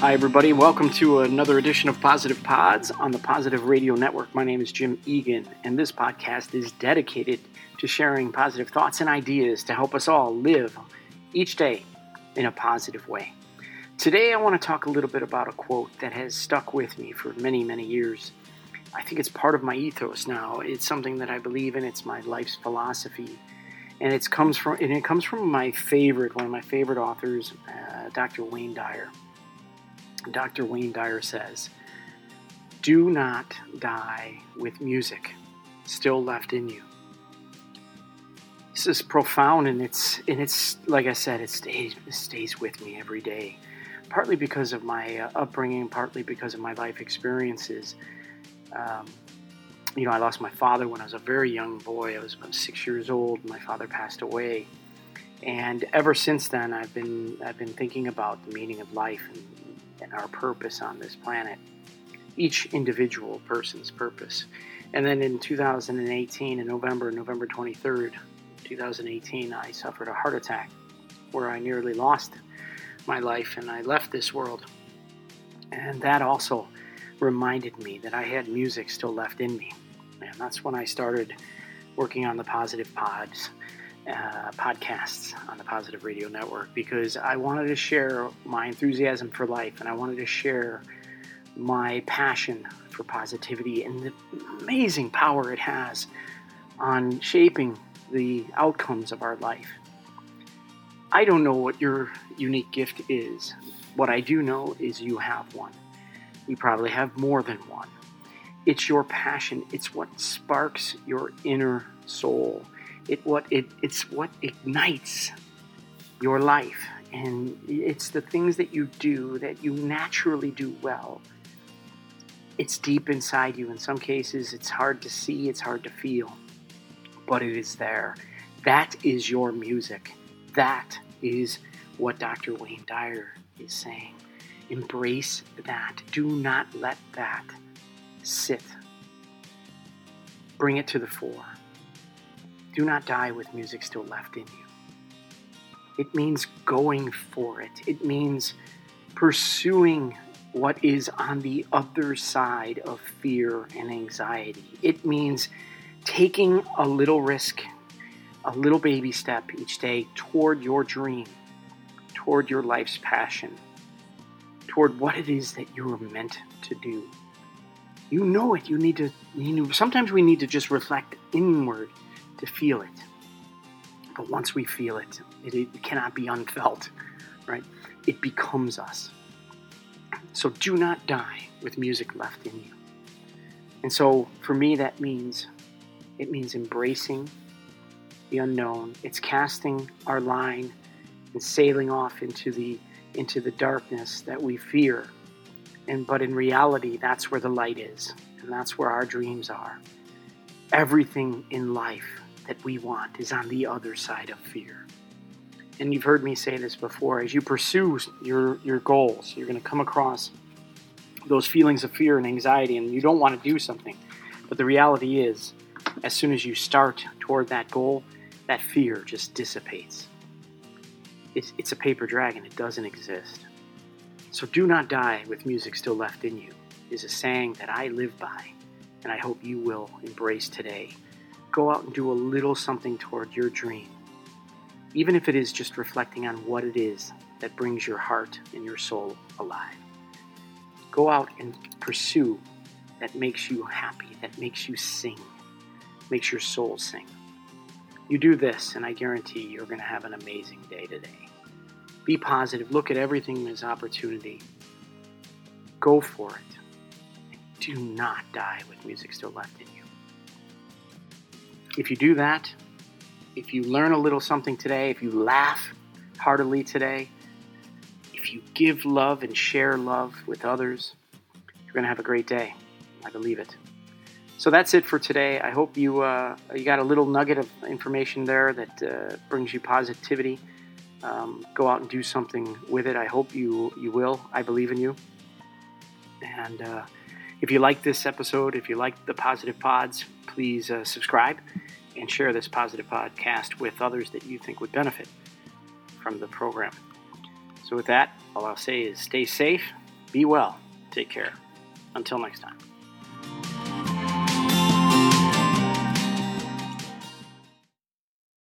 Hi, everybody. Welcome to another edition of Positive Pods on the Positive Radio Network. My name is Jim Egan, and this podcast is dedicated to sharing positive thoughts and ideas to help us all live each day in a positive way. Today, I want to talk a little bit about a quote that has stuck with me for many, many years. I think it's part of my ethos now. It's something that I believe in. It's my life's philosophy, and it comes from and it comes from my favorite, one of my favorite authors, uh, Dr. Wayne Dyer. Dr. Wayne Dyer says, Do not die with music still left in you. This is profound and it's and it's like I said, it stays it stays with me every day. Partly because of my uh, upbringing, partly because of my life experiences. Um, you know, I lost my father when I was a very young boy. I was about six years old. My father passed away, and ever since then, I've been I've been thinking about the meaning of life and and our purpose on this planet, each individual person's purpose. And then in 2018, in November, November 23rd, 2018, I suffered a heart attack where I nearly lost my life and I left this world. And that also reminded me that I had music still left in me. And that's when I started working on the Positive Pods uh, podcasts on the Positive Radio Network because I wanted to share my enthusiasm for life and I wanted to share my passion for positivity and the amazing power it has on shaping the outcomes of our life. I don't know what your unique gift is. What I do know is you have one. You probably have more than one. It's your passion, it's what sparks your inner soul it what it it's what ignites your life. And it's the things that you do that you naturally do well. It's deep inside you. In some cases it's hard to see it's hard to feel but it is there. That is your music. That is what dr wayne dyer is saying. Embrace that. Do not let that sit. Bring it to the fore do not die with music still left in you. It means going for it, it means pursuing what is on the other side of fear and anxiety. It means taking a little risk, a little baby step each day toward your dream, toward your life's passion, toward what it is that you are meant to do. You know it. You need to. You know, sometimes we need to just reflect inward to feel it. But once we feel it, it, it cannot be unfelt, right? It becomes us. So do not die with music left in you. And so for me, that means it means embracing the unknown. It's casting our line and sailing off into the into the darkness that we fear. And but in reality, that's where the light is, and that's where our dreams are. Everything in life that we want is on the other side of fear. And you've heard me say this before as you pursue your, your goals, you're going to come across those feelings of fear and anxiety, and you don't want to do something. But the reality is, as soon as you start toward that goal, that fear just dissipates. It's, it's a paper dragon, it doesn't exist. So do not die with music still left in you, is a saying that I live by, and I hope you will embrace today go out and do a little something toward your dream, even if it is just reflecting on what it is that brings your heart and your soul alive. Go out and pursue that makes you happy, that makes you sing, makes your soul sing. You do this, and I guarantee you're going to have an amazing day today. Be positive, look at everything as opportunity. Go for it. Do not die with music still left in you. If you do that, if you learn a little something today, if you laugh heartily today, if you give love and share love with others, you're going to have a great day. I believe it. So that's it for today. I hope you uh, you got a little nugget of information there that uh, brings you positivity. Um, go out and do something with it. I hope you you will. I believe in you. And uh, if you like this episode, if you like the positive pods, please uh, subscribe and share this positive podcast with others that you think would benefit from the program. So, with that, all I'll say is stay safe, Be well. Take care. Until next time.